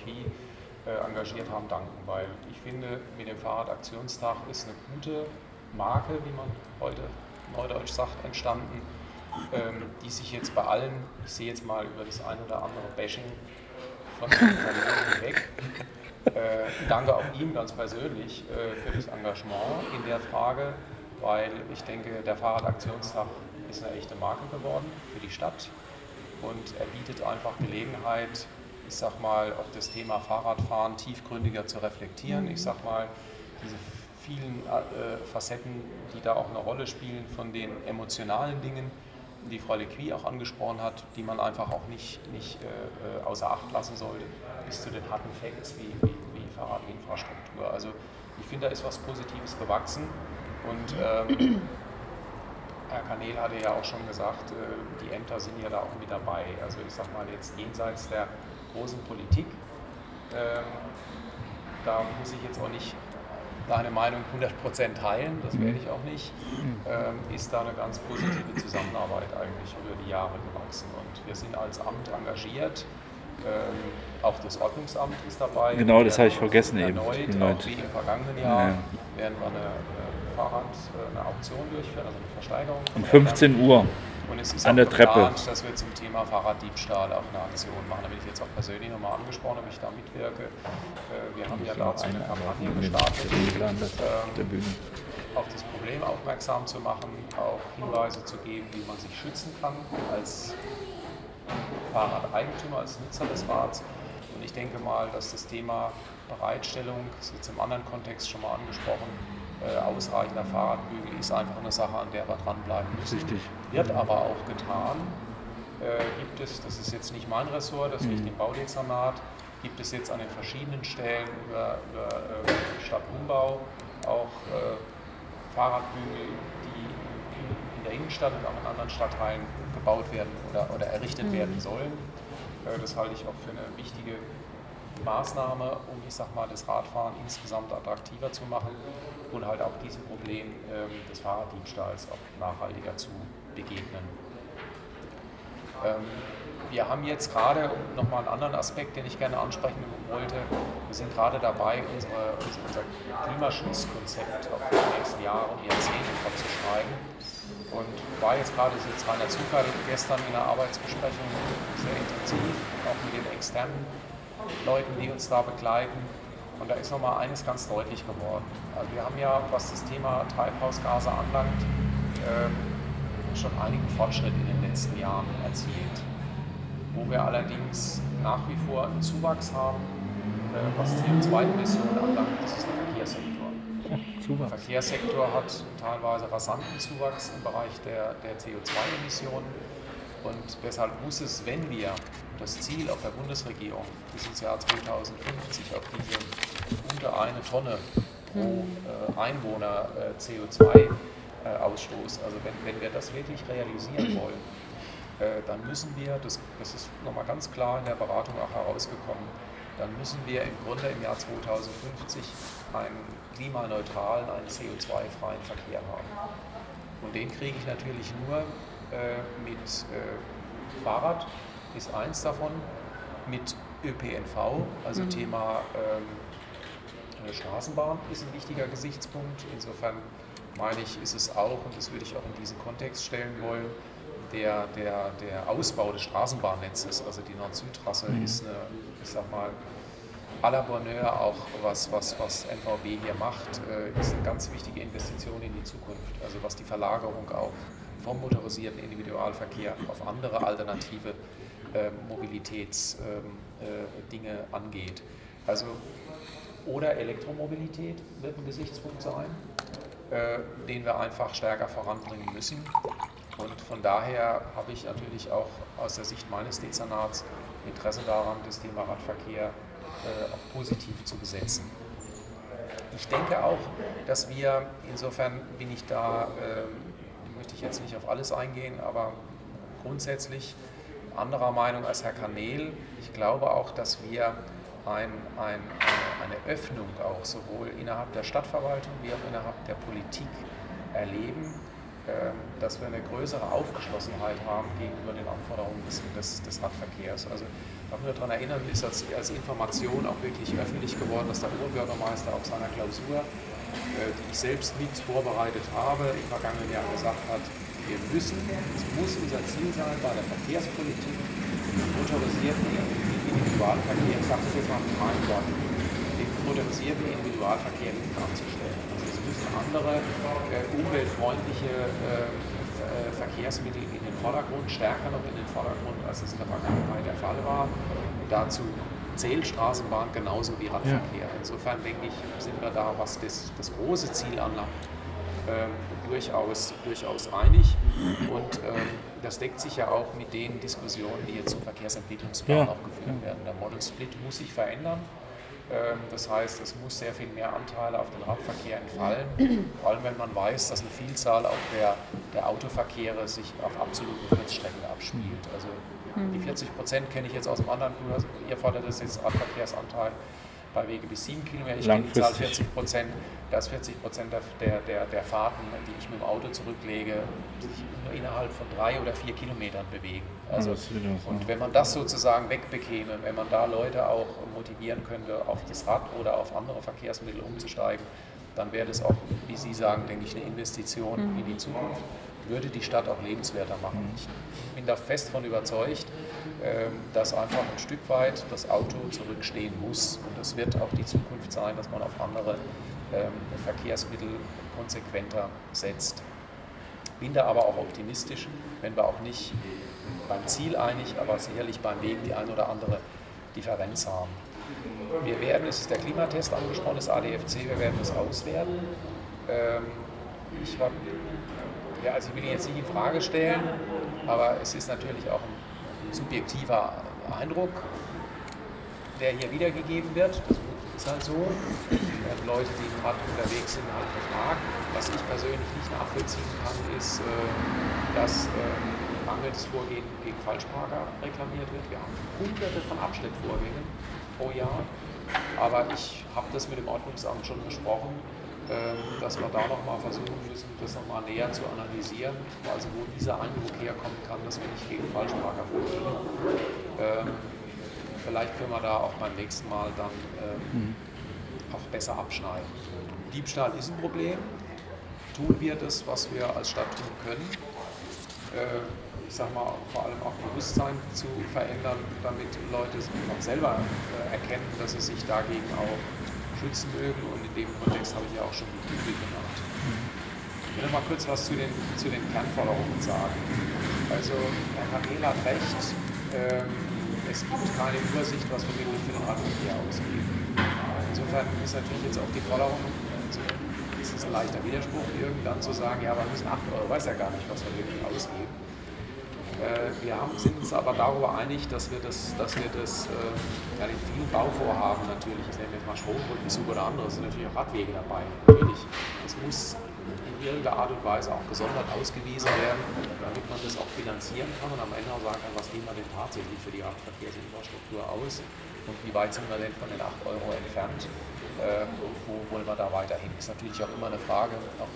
engagiert haben, danken, weil ich finde, mit dem Fahrradaktionstag ist eine gute Marke, wie man heute neudeutsch sagt, entstanden, ähm, die sich jetzt bei allen, ich sehe jetzt mal über das ein oder andere Bashing von Unternehmen weg. [laughs] Äh, danke auch ihm ganz persönlich äh, für das Engagement in der Frage, weil ich denke, der Fahrradaktionstag ist eine echte Marke geworden für die Stadt und er bietet einfach Gelegenheit, ich sag mal, auch das Thema Fahrradfahren tiefgründiger zu reflektieren. Ich sag mal, diese vielen äh, Facetten, die da auch eine Rolle spielen von den emotionalen Dingen, die Frau Lequi auch angesprochen hat, die man einfach auch nicht, nicht äh, äh, außer Acht lassen sollte, bis zu den harten Facts wie, wie, wie Fahrradinfrastruktur. Also ich finde, da ist was Positives gewachsen und ähm, Herr Kanel hatte ja auch schon gesagt, äh, die Ämter sind ja da auch mit dabei. Also ich sage mal jetzt jenseits der großen Politik, ähm, da muss ich jetzt auch nicht deine Meinung 100% teilen, das werde ich auch nicht, ähm, ist da eine ganz positive Zusammenarbeit eigentlich über die Jahre gewachsen. Und wir sind als Amt engagiert. Ähm, auch das Ordnungsamt ist dabei. Genau, das habe ich vergessen eben. Erneut. Wie im vergangenen Jahr ja. werden wir eine, eine Fahrrad, äh, eine Auktion durchführen, also eine Versteigerung. Um 15 Uhr. Und es ist an der geplant, Treppe. dass wir zum Thema Fahrraddiebstahl auch eine Aktion machen. Da bin ich jetzt auch persönlich nochmal angesprochen, ob ich da mitwirke. Äh, wir haben ja dazu eine Kampagne gestartet, ähm, auf das Problem aufmerksam zu machen, auch Hinweise zu geben, wie man sich schützen kann als Fahrradeigentümer, als Nutzer des Rads. Und ich denke mal, dass das Thema Bereitstellung, das ist jetzt im anderen Kontext schon mal angesprochen, ausreichender Fahrradbügel ist einfach eine Sache, an der wir dranbleiben müssen. Richtig. Wird aber auch getan. Äh, gibt es, das ist jetzt nicht mein Ressort, das mhm. liegt im Baudezernat, gibt es jetzt an den verschiedenen Stellen über, über äh, Stadtumbau auch äh, Fahrradbügel, die in der Innenstadt und auch in anderen Stadtteilen gebaut werden oder, oder errichtet mhm. werden sollen. Äh, das halte ich auch für eine wichtige Maßnahme, um ich sag mal, das Radfahren insgesamt attraktiver zu machen und halt auch diesem Problem ähm, des Fahrraddiebstahls auch nachhaltiger zu begegnen. Ähm, wir haben jetzt gerade nochmal einen anderen Aspekt, den ich gerne ansprechen wollte. Wir sind gerade dabei, unsere, unser Klimaschutzkonzept auf die nächsten Jahre und Jahrzehnte fortzuschreiben. Und war jetzt gerade sitzt Rainer Zucker gestern in der Arbeitsbesprechung sehr intensiv, auch mit den externen Leuten, die uns da begleiten. Und da ist nochmal eines ganz deutlich geworden. Also wir haben ja, was das Thema Treibhausgase anlangt, ähm, schon einigen Fortschritt in den letzten Jahren erzielt. Wo wir allerdings nach wie vor einen Zuwachs haben, äh, was CO2-Emissionen anlangt, das ist der Verkehrssektor. Der Verkehrssektor hat teilweise rasanten Zuwachs im Bereich der, der CO2-Emissionen. Und deshalb muss es, wenn wir das Ziel auf der Bundesregierung bis ins Jahr 2050 auf diese unter eine Tonne pro äh, Einwohner äh, CO2-Ausstoß, äh, also wenn, wenn wir das wirklich realisieren [clears throat] wollen, äh, dann müssen wir, das, das ist nochmal ganz klar in der Beratung auch herausgekommen, dann müssen wir im Grunde im Jahr 2050 einen klimaneutralen, einen CO2-freien Verkehr haben. Und den kriege ich natürlich nur mit äh, Fahrrad, ist eins davon, mit ÖPNV, also mhm. Thema ähm, äh, Straßenbahn ist ein wichtiger Gesichtspunkt. Insofern meine ich, ist es auch, und das würde ich auch in diesen Kontext stellen wollen, der, der, der Ausbau des Straßenbahnnetzes, also die Nord-Süd-Trasse, mhm. ist eine, ich sag mal, à la Bonheur auch was, was, was NVB hier macht, äh, ist eine ganz wichtige Investition in die Zukunft. Also was die Verlagerung auch vom motorisierten Individualverkehr auf andere alternative äh, Mobilitätsdinge ähm, äh, angeht. Also oder Elektromobilität wird ein Gesichtspunkt sein, äh, den wir einfach stärker voranbringen müssen. Und von daher habe ich natürlich auch aus der Sicht meines Dezernats Interesse daran, das Thema Radverkehr äh, auch positiv zu besetzen. Ich denke auch, dass wir, insofern bin ich da, äh, jetzt nicht auf alles eingehen, aber grundsätzlich anderer Meinung als Herr Kanel. Ich glaube auch, dass wir ein, ein, eine, Öffnung auch sowohl innerhalb der Stadtverwaltung wie auch innerhalb der Politik erleben, ähm, dass wir eine größere Aufgeschlossenheit haben gegenüber den Anforderungen des, des, des Radverkehrs. Also darf nur daran erinnern, ist als, als, Information auch wirklich öffentlich geworden, dass der Oberbürgermeister auf seiner Klausur, die ich selbst mit vorbereitet habe, im vergangenen Jahr gesagt hat, wir müssen, es muss unser Ziel sein, bei der Verkehrspolitik den motorisierten Individualverkehr, ich sage es jetzt mal mit meinen den motorisierten Individualverkehr hinten anzustellen müssen andere äh, umweltfreundliche äh, äh, Verkehrsmittel in den Vordergrund, stärker noch in den Vordergrund, als es in der Vergangenheit der Fall war. Dazu zählt Straßenbahn genauso wie Radverkehr. Ja. Insofern denke ich, sind wir da, was das, das große Ziel anlangt, ähm, durchaus, durchaus einig. Und ähm, das deckt sich ja auch mit den Diskussionen, die jetzt zum Verkehrsentwicklungsplan ja. auch geführt werden. Der Model Split muss sich verändern. Ähm, das heißt, es muss sehr viel mehr Anteile auf den Radverkehr entfallen, [clears throat] vor allem wenn man weiß, dass eine Vielzahl auch der, der Autoverkehre sich auf absoluten Kurzstrecken abspielt. Also die 40 mhm. Prozent kenne ich jetzt aus dem anderen, ihr fordert das jetzt Radverkehrsanteil bei Wege bis 7 Kilometer. Ich kenne die Zahl 40 Prozent, dass 40 Prozent der, der, der Fahrten, die ich mit dem Auto zurücklege, sich nur innerhalb von drei oder vier Kilometern bewegen. Also, und wenn man das sozusagen wegbekäme, wenn man da Leute auch motivieren könnte, auf das Rad oder auf andere Verkehrsmittel umzusteigen, dann wäre das auch, wie Sie sagen, denke ich, eine Investition mhm. in die Zukunft würde die Stadt auch lebenswerter machen. Ich bin da fest von überzeugt, ähm, dass einfach ein Stück weit das Auto zurückstehen muss. Und das wird auch die Zukunft sein, dass man auf andere ähm, Verkehrsmittel konsequenter setzt. Bin da aber auch optimistisch, wenn wir auch nicht beim Ziel einig, aber sicherlich beim Weg die ein oder andere Differenz haben. Wir werden, es ist der Klimatest angesprochen, das ADFC, wir werden das auswerten. Ähm, ich habe ja, also ich will ihn jetzt nicht in Frage stellen, aber es ist natürlich auch ein subjektiver Eindruck, der hier wiedergegeben wird. Das ist halt so. Leute, die gerade unterwegs sind, halt gefragt. Was ich persönlich nicht nachvollziehen kann, ist, äh, dass äh, mangelndes Vorgehen gegen Falschparker reklamiert wird. Wir haben hunderte von Abschleppvorgängen pro Jahr. Aber ich habe das mit dem Ordnungsamt schon besprochen dass wir da nochmal versuchen müssen, das nochmal näher zu analysieren, also wo dieser Eindruck herkommen kann, dass wir nicht gegen Falschparker vorgehen. Ähm, vielleicht können wir da auch beim nächsten Mal dann ähm, mhm. auch besser abschneiden. Diebstahl ist ein Problem. Tun wir das, was wir als Stadt tun können? Ich sag mal, vor allem auch Bewusstsein zu verändern, damit Leute auch selber äh, erkennen, dass sie sich dagegen auch schützen mögen und in dem Kontext habe ich ja auch schon Bibel genannt. Ich will mal kurz was zu den, zu den Kernforderungen sagen. Also Herr Kamel hat recht, ähm, es gibt keine Übersicht, was wir wirklich für den Radverkehr ausgeben. Insofern ist natürlich jetzt auch die Forderung, also ist es ein leichter Widerspruch, irgendwann zu sagen, ja, aber wir müssen 8 Euro, weiß ja gar nicht, was wir wirklich ausgeben. Äh, wir haben, sind uns aber darüber einig, dass wir das, dass wir das äh, ja, in vielen Bauvorhaben natürlich, ich nenne jetzt mal Strombrückenzug oder andere, sind natürlich auch Radwege dabei. Natürlich, es muss in irgendeiner Art und Weise auch gesondert ausgewiesen werden, damit man das auch finanzieren kann und am Ende auch sagen kann, was geben wir denn tatsächlich für die Radverkehrsinfrastruktur aus und wie weit sind wir denn von den 8 Euro entfernt äh, wo wollen wir da weiterhin? Ist natürlich auch immer eine Frage, auch,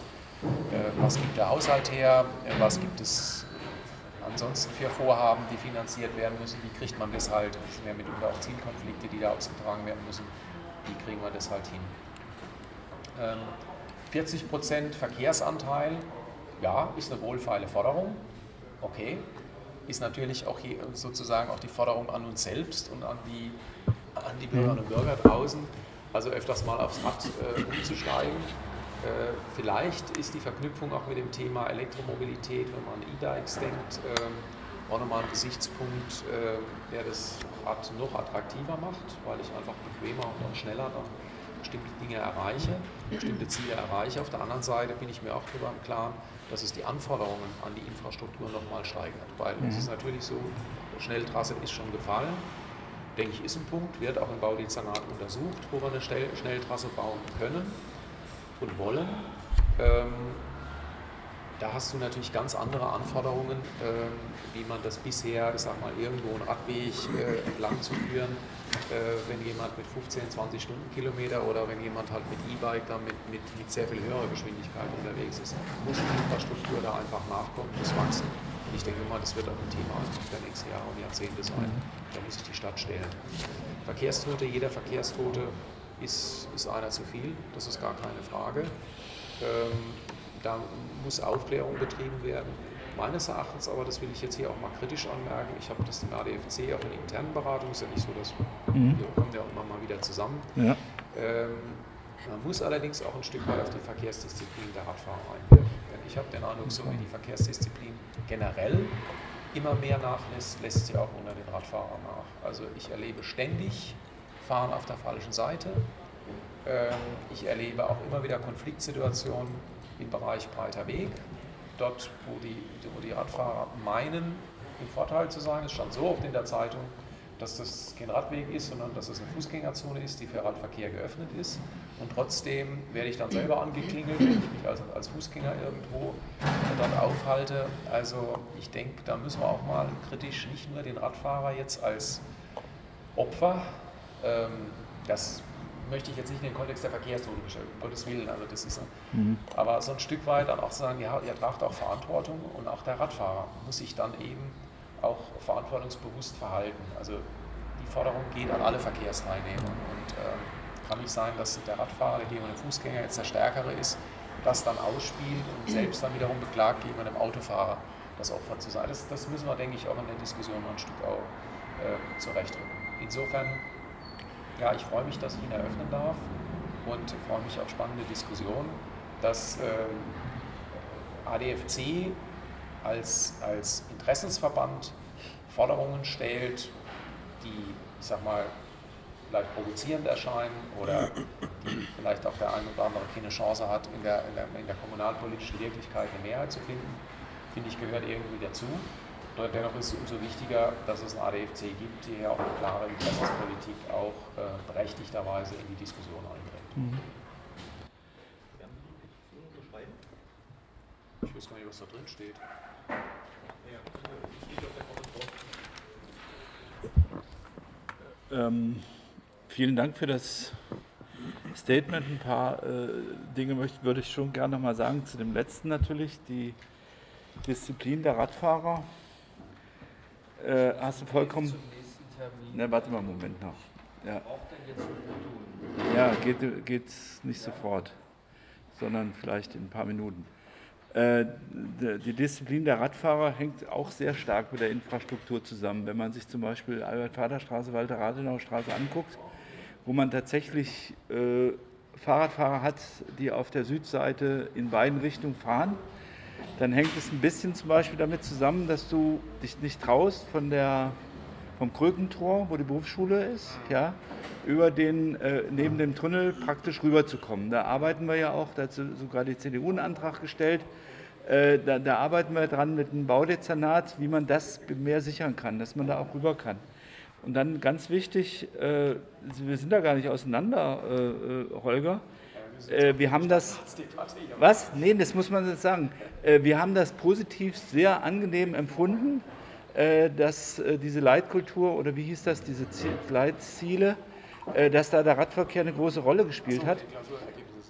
äh, was gibt der Haushalt her, äh, was gibt es ansonsten für Vorhaben, die finanziert werden müssen, wie kriegt man das halt, es sind ja mitunter auch Zielkonflikte, die da ausgetragen werden müssen, wie kriegen wir das halt hin. Ähm, 40 Prozent Verkehrsanteil, ja, ist eine wohlfeile Forderung, okay, ist natürlich auch hier sozusagen auch die Forderung an uns selbst und an die, an die Bürgerinnen und Bürger draußen, also öfters mal aufs Rad äh, umzusteigen. Äh, vielleicht ist die Verknüpfung auch mit dem Thema Elektromobilität, wenn man an E-Bikes denkt, äh, auch nochmal ein Gesichtspunkt, äh, der das Rad noch attraktiver macht, weil ich einfach bequemer und auch schneller dann bestimmte Dinge erreiche, bestimmte Ziele erreiche. Auf der anderen Seite bin ich mir auch darüber im Klaren, dass es die Anforderungen an die Infrastruktur nochmal steigert. Weil mhm. es ist natürlich so, Schnelltrasse ist schon gefallen, denke ich, ist ein Punkt, wird auch im Baudezernat untersucht, wo wir eine Schnelltrasse bauen können und wollen. Ähm, da hast du natürlich ganz andere Anforderungen, ähm, wie man das bisher, ich sag mal, irgendwo einen Radweg äh, entlang zu führen, äh, wenn jemand mit 15, 20 Stundenkilometer oder wenn jemand halt mit E-Bike dann mit, mit, mit sehr viel höherer Geschwindigkeit unterwegs ist, muss die Infrastruktur da einfach nachkommen, muss wachsen. Und ich denke mal, das wird auch ein Thema der nächsten Jahre und Jahrzehnte sein. Da muss sich die Stadt stellen. Verkehrstote, jeder Verkehrstote ist, ist einer zu viel, das ist gar keine Frage. Ähm, da muss Aufklärung betrieben werden. Meines Erachtens aber, das will ich jetzt hier auch mal kritisch anmerken, ich habe das im ADFC auch in internen Beratungen, ist ja nicht so, dass mhm. wir kommen ja auch immer mal wieder zusammen. Ja. Ähm, man muss allerdings auch ein Stück weit auf die Verkehrsdisziplin der Radfahrer einwirken. Denn ich habe den Eindruck, so wie die Verkehrsdisziplin generell immer mehr nachlässt, lässt sie auch unter den Radfahrern nach. Also ich erlebe ständig Fahren auf der falschen Seite. Ähm, ich erlebe auch immer wieder Konfliktsituationen im Bereich breiter Weg. Dort, wo die, wo die Radfahrer meinen, im Vorteil zu sein, es stand so oft in der Zeitung, dass das kein Radweg ist, sondern dass es eine Fußgängerzone ist, die für Radverkehr geöffnet ist. Und trotzdem werde ich dann selber angeklingelt, wenn ich mich als, als Fußgänger irgendwo dort aufhalte. Also ich denke, da müssen wir auch mal kritisch nicht nur den Radfahrer jetzt als Opfer, das möchte ich jetzt nicht in den Kontext der Verkehrstoten stellen, um Gottes Willen, also das ist, mhm. aber so ein Stück weit dann auch zu sagen, ja, ihr tragt auch Verantwortung und auch der Radfahrer muss sich dann eben auch verantwortungsbewusst verhalten. Also die Forderung geht an alle Verkehrsteilnehmer und äh, kann nicht sein, dass der Radfahrer, der gegenüber dem Fußgänger jetzt der Stärkere ist, das dann ausspielt und selbst dann wiederum beklagt, gegenüber dem Autofahrer das Opfer zu sein. Das, das müssen wir, denke ich, auch in der Diskussion noch ein Stück auch äh, zurechtrücken. Insofern ja, ich freue mich, dass ich ihn eröffnen darf und freue mich auf spannende Diskussionen, dass äh, ADFC als, als Interessensverband Forderungen stellt, die, ich sag mal, vielleicht provozierend erscheinen oder die vielleicht auch der eine oder andere keine Chance hat, in der, in der, in der kommunalpolitischen Wirklichkeit eine Mehrheit zu finden, finde ich, gehört irgendwie dazu. Dennoch ist es umso wichtiger, dass es ein ADFC gibt, die ja auch eine klare Interessenspolitik auch äh, berechtigterweise in die Diskussion einbringt. Mhm. Ich weiß gar nicht, was da drin steht. Ähm, vielen Dank für das Statement. Ein paar äh, Dinge möchte, würde ich schon gerne noch mal sagen. Zu dem letzten natürlich, die Disziplin der Radfahrer. Äh, hast du vollkommen. Ne, warte mal einen Moment noch. Ja, ja geht, geht nicht sofort, sondern vielleicht in ein paar Minuten. Äh, die Disziplin der Radfahrer hängt auch sehr stark mit der Infrastruktur zusammen. Wenn man sich zum Beispiel Albert-Vater-Straße, Walter-Rathenau-Straße anguckt, wo man tatsächlich äh, Fahrradfahrer hat, die auf der Südseite in beiden Richtungen fahren dann hängt es ein bisschen zum Beispiel damit zusammen, dass du dich nicht traust von der, vom Krökentor, wo die Berufsschule ist, ja, über den, äh, neben dem Tunnel praktisch rüberzukommen. Da arbeiten wir ja auch, da hat sogar die CDU einen Antrag gestellt, Äh, da, da, arbeiten wir dran mit einem Baudezernat, wie man das mehr sichern kann, dass man da auch rüber kann. Und dann ganz wichtig, äh, wir sind da gar nicht auseinander, äh, äh Holger. Äh, wir haben das. Was? Nee, das muss man jetzt sagen. Äh, wir haben das positiv sehr angenehm empfunden, dass diese Leitkultur oder wie hieß das, diese Leitziele, dass da der Radverkehr eine große Rolle gespielt hat.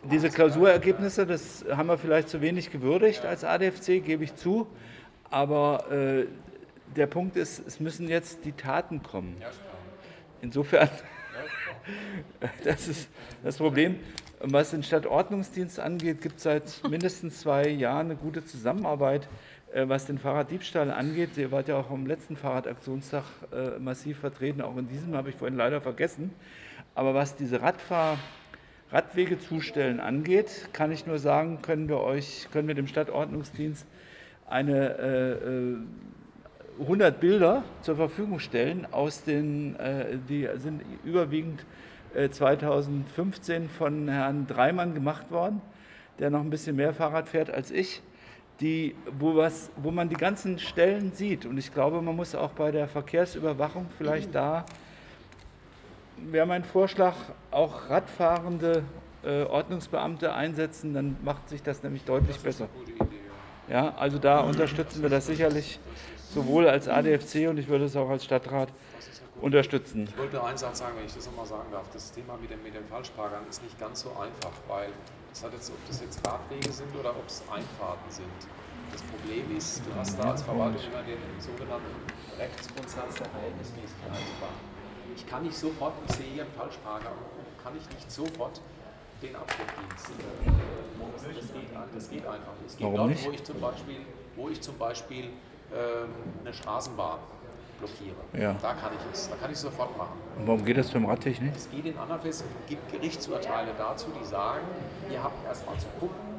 Diese Klausurergebnisse, das haben wir vielleicht zu wenig gewürdigt als ADFC, gebe ich zu. Aber äh, der Punkt ist, es müssen jetzt die Taten kommen. Insofern, [laughs] das ist das Problem. Was den Stadtordnungsdienst angeht, gibt es seit [laughs] mindestens zwei Jahren eine gute Zusammenarbeit. Äh, was den Fahrraddiebstahl angeht, ihr wart ja auch am letzten Fahrradaktionstag äh, massiv vertreten, auch in diesem habe ich vorhin leider vergessen. Aber was diese Radfahr Radwege zustellen angeht, kann ich nur sagen, können wir euch, können wir dem Stadtordnungsdienst eine äh, 100 äh, Bilder zur Verfügung stellen, aus den, äh, die sind überwiegend 2015 von Herrn Dreimann gemacht worden, der noch ein bisschen mehr Fahrrad fährt als ich, die, wo, was, wo man die ganzen Stellen sieht. Und ich glaube, man muss auch bei der Verkehrsüberwachung vielleicht da wäre mein Vorschlag, auch radfahrende äh, Ordnungsbeamte einsetzen, dann macht sich das nämlich deutlich das besser. Ja, also da unterstützen wir das sicherlich sowohl als ADFC und ich würde es auch als Stadtrat unterstützen. Ich wollte nur einen Satz sagen, wenn ich das nochmal sagen darf. Das Thema mit den, mit den Falschparkern ist nicht ganz so einfach, weil das hat jetzt, ob das jetzt Radwege sind oder ob es Einfahrten sind. Das Problem ist, du hast da als Verwaltung immer den sogenannten Rechtsgrundsatz der Verhältnismäßigkeit ich kann nicht sofort, ich sehe hier einen Falschparker, kann ich nicht sofort den Abschleppdienst. Äh, das, das, geht, das geht einfach. Es geht Warum dort, nicht? wo ich zum Beispiel, wo ich zum Beispiel ähm, eine Straßenbahn blockiere. Ja. Da kann ich es, da kann ich es sofort machen. Und warum geht das beim nicht? Es geht in Fällen, es gibt Gerichtsurteile dazu, die sagen, ihr habt erstmal zu gucken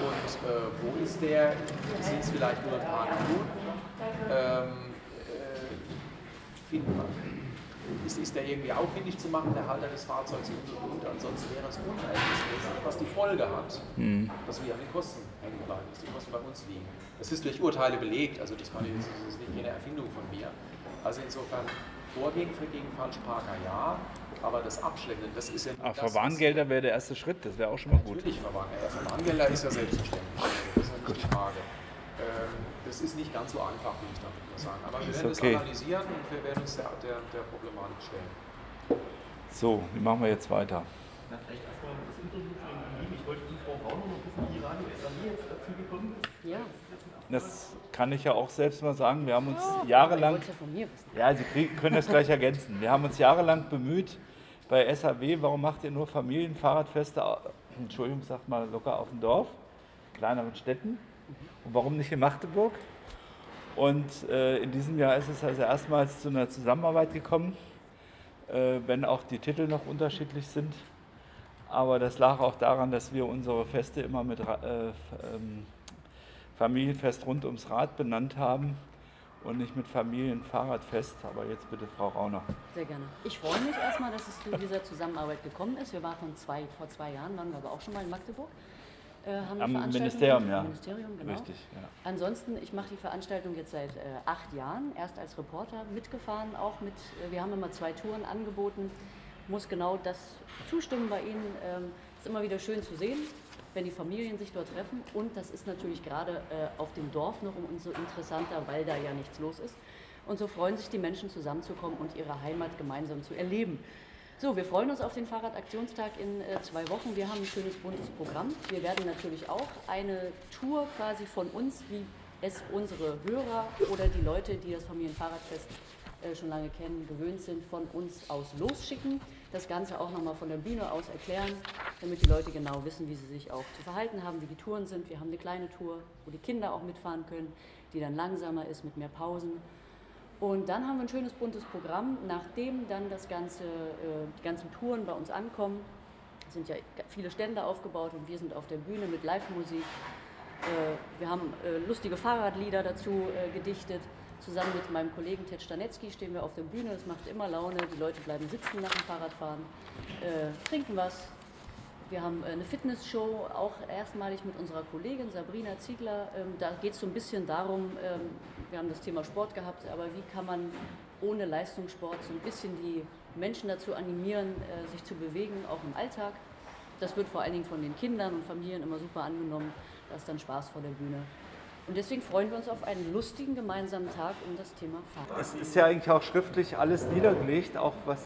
und äh, wo ist der, sind es vielleicht nur ein paar Minuten, ähm, äh, finden wir ist, ist der irgendwie aufwendig zu machen, der Halter des Fahrzeugs und, und, und. Ansonsten wäre es unverhältnismäßig, was die Folge hat, mhm. dass wir an den Kosten bleiben, dass die Kosten bei uns liegen. Das ist durch Urteile belegt, also das, kann ich, das ist nicht eine Erfindung von mir. Also insofern Vorgehen für gegen Falschparker ja, aber das Abschleppen, das ist ja Ach, Verwarngelder wäre der erste Schritt, das wäre auch schon mal gut. Natürlich Verwarngelder. Verwarngelder ist ja selbstverständlich. Das ist ja nicht die Frage. Ähm, das ist nicht ganz so einfach, wie ich damit nur sagen. Aber wir werden okay. das analysieren und wir werden uns der, der, der Problematik stellen. So, wie machen wir jetzt weiter? Na, vielleicht erstmal das Interview von ihm. Ich wollte die Frau Rauner noch wissen, wie Radio SAG jetzt dazu gekommen ist. Ja. Das kann ich ja auch selbst mal sagen. Wir haben uns oh, jahrelang. Ja, ja, Sie kriegen, können das gleich ergänzen. Wir haben uns jahrelang bemüht bei SAW, warum macht ihr nur Familienfahrradfeste, Entschuldigung, sagt mal locker auf dem Dorf, kleineren Städten? Und warum nicht in Magdeburg? Und äh, in diesem Jahr ist es also erstmals zu einer Zusammenarbeit gekommen, äh, wenn auch die Titel noch unterschiedlich sind. Aber das lag auch daran, dass wir unsere Feste immer mit äh, ähm, Familienfest rund ums Rad benannt haben und nicht mit Familienfahrradfest. Aber jetzt bitte Frau Rauner. Sehr gerne. Ich freue mich erstmal, dass es zu dieser Zusammenarbeit gekommen ist. Wir waren zwei, vor zwei Jahren, waren wir aber auch schon mal in Magdeburg. Äh, Am Ministerium, ja. Ministerium, genau. Richtig, ja. Ansonsten, ich mache die Veranstaltung jetzt seit äh, acht Jahren, erst als Reporter mitgefahren, auch mit, äh, wir haben immer zwei Touren angeboten, muss genau das zustimmen bei Ihnen. Ähm, ist immer wieder schön zu sehen, wenn die Familien sich dort treffen und das ist natürlich gerade äh, auf dem Dorf noch umso interessanter, weil da ja nichts los ist. Und so freuen sich die Menschen zusammenzukommen und ihre Heimat gemeinsam zu erleben. So, wir freuen uns auf den Fahrradaktionstag in äh, zwei Wochen. Wir haben ein schönes buntes Programm. Wir werden natürlich auch eine Tour quasi von uns, wie es unsere Hörer oder die Leute, die das Familienfahrradfest schon lange kennen, gewöhnt sind, von uns aus losschicken. Das Ganze auch nochmal von der Bühne aus erklären, damit die Leute genau wissen, wie sie sich auch zu verhalten haben, wie die Touren sind. Wir haben eine kleine Tour, wo die Kinder auch mitfahren können, die dann langsamer ist mit mehr Pausen. Und dann haben wir ein schönes buntes Programm. Nachdem dann das ganze, äh, die ganzen Touren bei uns ankommen, sind ja viele Stände aufgebaut und wir sind auf der Bühne mit Live-Musik. Äh, wir haben äh, lustige Fahrradlieder dazu gedichtet. Zusammen mit meinem Kollegen Ted Stanetzky stehen wir auf der Bühne. Das macht immer Laune. Die Leute bleiben sitzen nach dem Fahrradfahren, trinken was, wir haben eine Fitnessshow, auch erstmalig mit unserer Kollegin Sabrina Ziegler. Ähm, da geht es so ein bisschen darum, ähm, wir haben das Thema Sport gehabt, aber wie kann man ohne Leistungssport so ein bisschen die Menschen dazu animieren, äh, sich zu bewegen, auch im Alltag. Das wird vor allen Dingen von den Kindern und Familien immer super angenommen. Da ist dann Spaß vor der Bühne. Und deswegen freuen wir uns auf einen lustigen gemeinsamen Tag um das Thema Fahrrad. Es ist ja eigentlich auch schriftlich alles niedergelegt, auch was